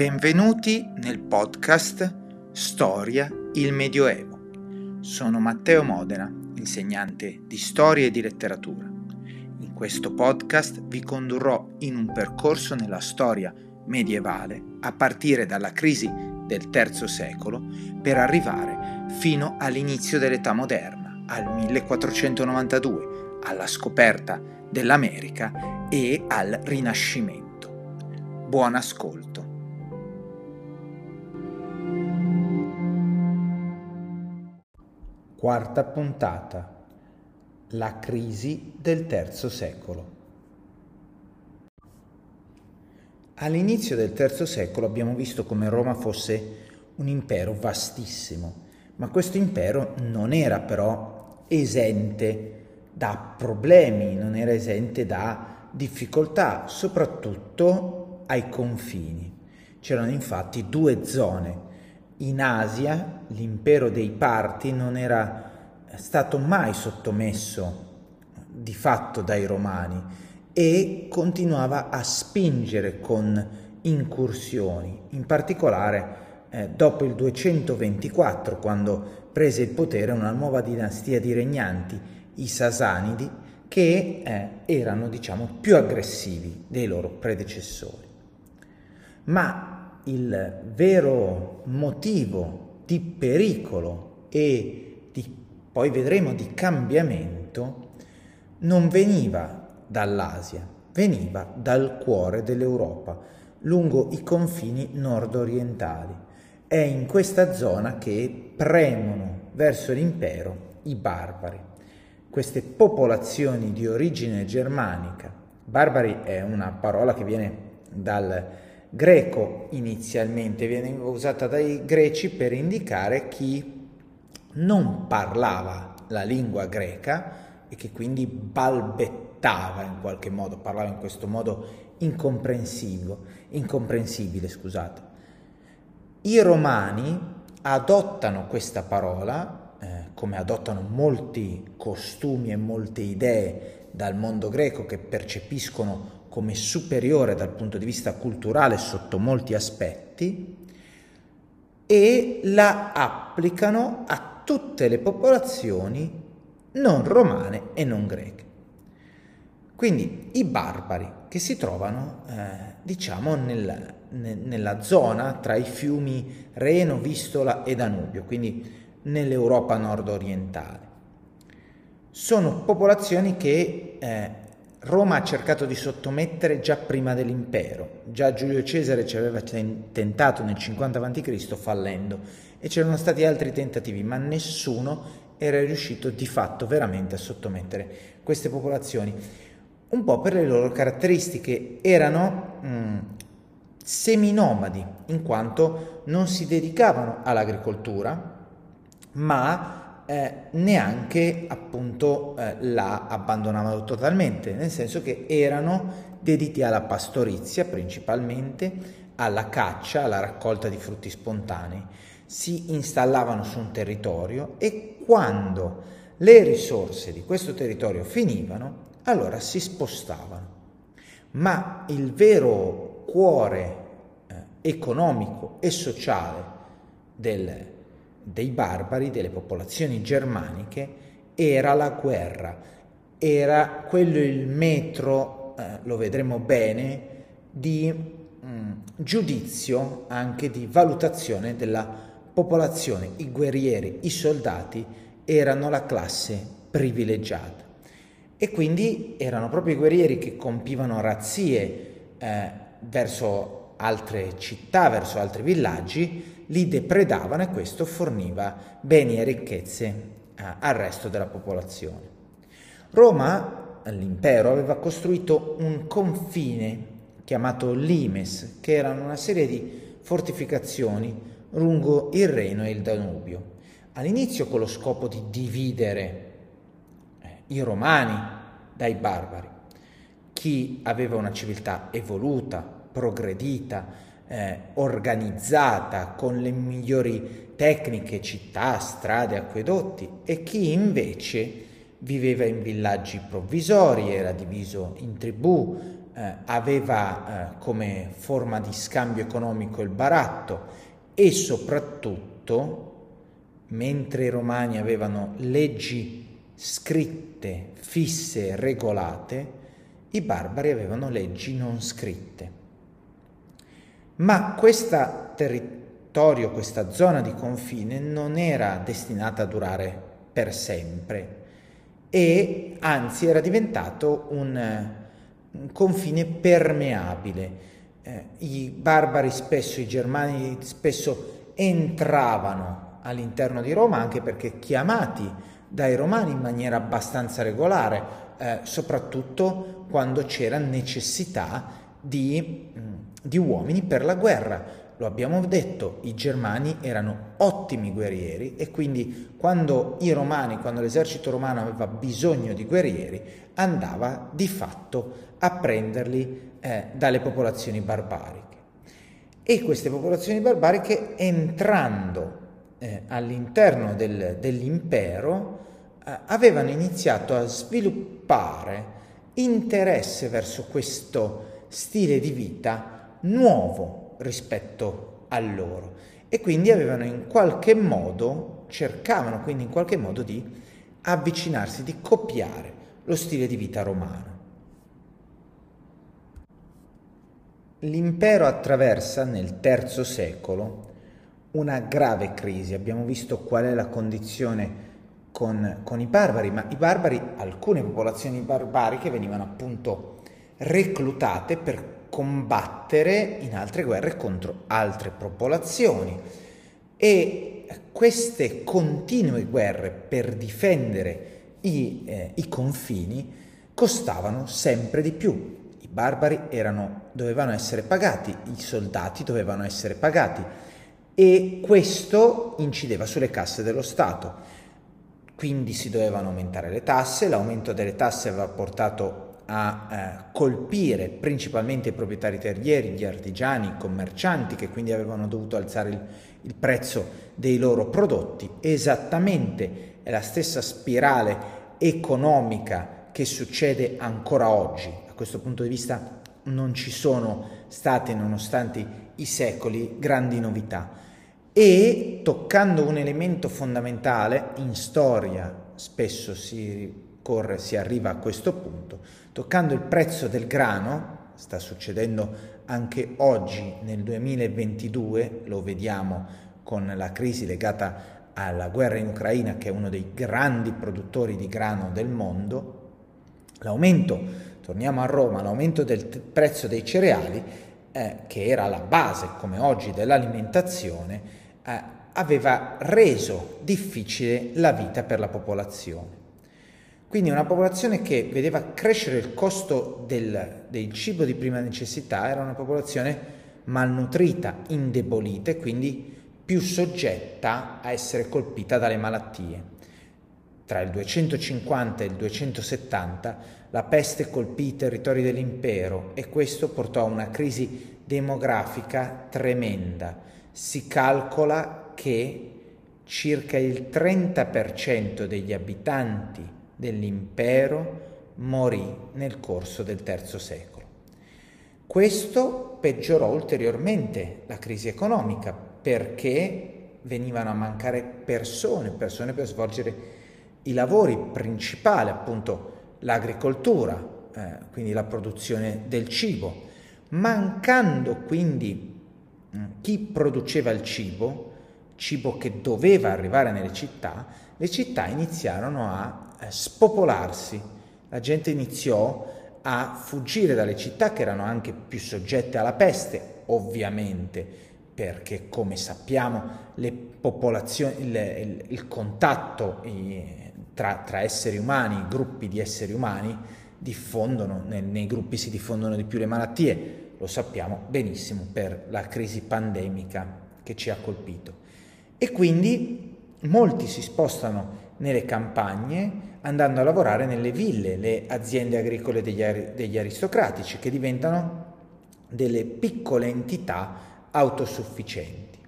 Benvenuti nel podcast Storia il Medioevo. Sono Matteo Modena, insegnante di storia e di letteratura. In questo podcast vi condurrò in un percorso nella storia medievale a partire dalla crisi del III secolo per arrivare fino all'inizio dell'età moderna, al 1492, alla scoperta dell'America e al Rinascimento. Buon ascolto. Quarta puntata. La crisi del terzo secolo. All'inizio del terzo secolo abbiamo visto come Roma fosse un impero vastissimo, ma questo impero non era però esente da problemi, non era esente da difficoltà, soprattutto ai confini. C'erano infatti due zone in Asia l'impero dei Parti non era stato mai sottomesso di fatto dai Romani e continuava a spingere con incursioni, in particolare eh, dopo il 224 quando prese il potere una nuova dinastia di regnanti, i Sasanidi, che eh, erano diciamo più aggressivi dei loro predecessori. Ma il vero motivo di pericolo e di, poi vedremo di cambiamento non veniva dall'Asia, veniva dal cuore dell'Europa, lungo i confini nord-orientali. È in questa zona che premono verso l'impero i barbari. Queste popolazioni di origine germanica, barbari è una parola che viene dal greco inizialmente, viene usata dai greci per indicare chi non parlava la lingua greca e che quindi balbettava in qualche modo, parlava in questo modo incomprensibile. Scusate. I romani adottano questa parola, eh, come adottano molti costumi e molte idee dal mondo greco che percepiscono come superiore dal punto di vista culturale sotto molti aspetti e la applicano a tutte le popolazioni non romane e non greche. Quindi i barbari che si trovano, eh, diciamo, nel, ne, nella zona tra i fiumi Reno, Vistola e Danubio, quindi nell'Europa nord-orientale. Sono popolazioni che eh, Roma ha cercato di sottomettere già prima dell'impero, già Giulio Cesare ci aveva tentato nel 50 a.C. fallendo e c'erano stati altri tentativi, ma nessuno era riuscito di fatto veramente a sottomettere queste popolazioni, un po' per le loro caratteristiche, erano mh, mm, seminomadi, in quanto non si dedicavano all'agricoltura, ma eh, neanche appunto eh, la abbandonavano totalmente, nel senso che erano dediti alla pastorizia principalmente, alla caccia, alla raccolta di frutti spontanei. Si installavano su un territorio e quando le risorse di questo territorio finivano, allora si spostavano. Ma il vero cuore eh, economico e sociale del, dei barbari, delle popolazioni germaniche, era la guerra, era quello il metro, eh, lo vedremo bene, di mh, mm, giudizio, anche di valutazione della popolazione. I guerrieri, i soldati erano la classe privilegiata e quindi erano proprio i guerrieri che compivano razzie eh, verso altre città, verso altri villaggi, li depredavano e questo forniva beni e ricchezze eh, al resto della popolazione. Roma, l'impero, aveva costruito un confine chiamato Limes, che erano una serie di fortificazioni lungo il Reno e il Danubio. All'inizio con lo scopo di dividere eh, i romani dai barbari, chi aveva una civiltà evoluta, progredita, eh, organizzata con le migliori tecniche, città, strade, acquedotti e chi invece viveva in villaggi provvisori, era diviso in tribù, eh, aveva eh, come forma di scambio economico il baratto e soprattutto, mentre i romani avevano leggi scritte, fisse, regolate, i barbari avevano leggi non scritte. Ma questo territorio, questa zona di confine non era destinata a durare per sempre e anzi era diventato un, un confine permeabile. Eh, I barbari spesso, i germani spesso entravano all'interno di Roma anche perché chiamati dai romani in maniera abbastanza regolare, eh, soprattutto quando c'era necessità di, mm, di uomini per la guerra. Lo abbiamo detto, i germani erano ottimi guerrieri e quindi quando i romani, quando l'esercito romano aveva bisogno di guerrieri, andava di fatto a prenderli eh, dalle popolazioni barbariche. E queste popolazioni barbariche entrando eh, all'interno del, dell'impero eh, avevano iniziato a sviluppare interesse verso questo stile di vita nuovo rispetto a loro e quindi avevano in qualche modo, cercavano quindi in qualche modo di avvicinarsi, di copiare lo stile di vita romano. L'impero attraversa nel III secolo una grave crisi, abbiamo visto qual è la condizione con, con i barbari, ma i barbari, alcune popolazioni barbariche venivano appunto reclutate per combattere in altre guerre contro altre popolazioni e queste continue guerre per difendere i, eh, i confini costavano sempre di più. I barbari erano, dovevano essere pagati, i soldati dovevano essere pagati e questo incideva sulle casse dello Stato. Quindi si dovevano aumentare le tasse, l'aumento delle tasse aveva portato a eh, colpire principalmente i proprietari terrieri, gli artigiani, i commercianti che quindi avevano dovuto alzare il, il prezzo dei loro prodotti. Esattamente è la stessa spirale economica che succede ancora oggi. A questo punto di vista non ci sono state, nonostante i secoli, grandi novità. E toccando un elemento fondamentale in storia, spesso si corre, si arriva a questo punto, Toccando il prezzo del grano, sta succedendo anche oggi nel 2022, lo vediamo con la crisi legata alla guerra in Ucraina, che è uno dei grandi produttori di grano del mondo, l'aumento, torniamo a Roma, l'aumento del prezzo dei cereali, eh, che era la base, come oggi, dell'alimentazione, eh, aveva reso difficile la vita per la popolazione. Quindi una popolazione che vedeva crescere il costo del, del cibo di prima necessità era una popolazione malnutrita, indebolita e quindi più soggetta a essere colpita dalle malattie. Tra il 250 e il 270 la peste colpì i territori dell'impero e questo portò a una crisi demografica tremenda. Si calcola che circa il 30% degli abitanti dell'impero morì nel corso del III secolo. Questo peggiorò ulteriormente la crisi economica perché venivano a mancare persone, persone per svolgere i lavori principali, appunto l'agricoltura, eh, quindi la produzione del cibo. Mancando quindi mm, chi produceva il cibo, cibo che doveva arrivare nelle città, le città iniziarono a spopolarsi, la gente iniziò a fuggire dalle città che erano anche più soggette alla peste, ovviamente, perché come sappiamo le il, il, contatto tra, tra, esseri umani, gruppi di esseri umani, diffondono, nei, nei gruppi si diffondono di più le malattie, lo sappiamo benissimo per la crisi pandemica che ci ha colpito. E quindi molti si spostano nelle campagne andando a lavorare nelle ville, le aziende agricole degli, degli aristocratici, che diventano delle piccole entità autosufficienti.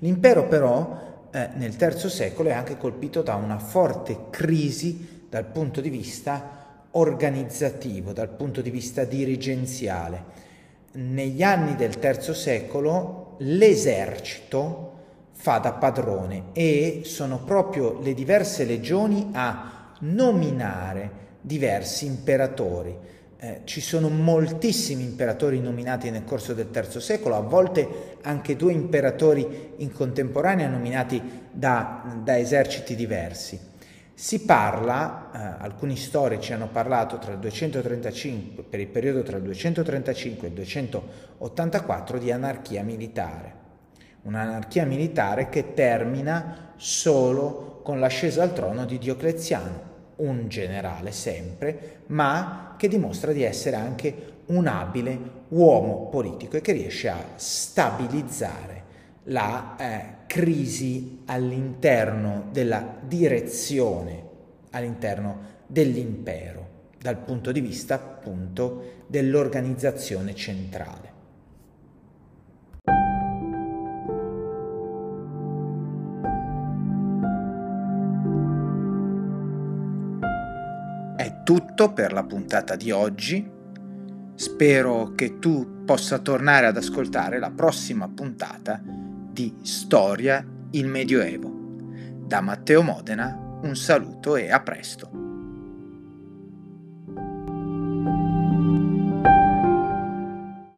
L'impero però eh, nel III secolo è anche colpito da una forte crisi dal punto di vista organizzativo, dal punto di vista dirigenziale. Negli anni del terzo secolo l'esercito fa da padrone e sono proprio le diverse legioni a nominare diversi imperatori. Eh, ci sono moltissimi imperatori nominati nel corso del III secolo, a volte anche due imperatori in contemporanea nominati da, da eserciti diversi. Si parla, eh, alcuni storici hanno parlato tra il 235, per il periodo tra il 235 e il 284 di anarchia militare. Un'anarchia militare che termina solo con l'ascesa al trono di Diocleziano, un generale sempre, ma che dimostra di essere anche un abile uomo politico e che riesce a stabilizzare la eh, crisi all'interno della direzione, all'interno dell'impero, dal punto di vista appunto dell'organizzazione centrale. Tutto per la puntata di oggi. Spero che tu possa tornare ad ascoltare la prossima puntata di Storia il Medioevo. Da Matteo Modena un saluto e a presto.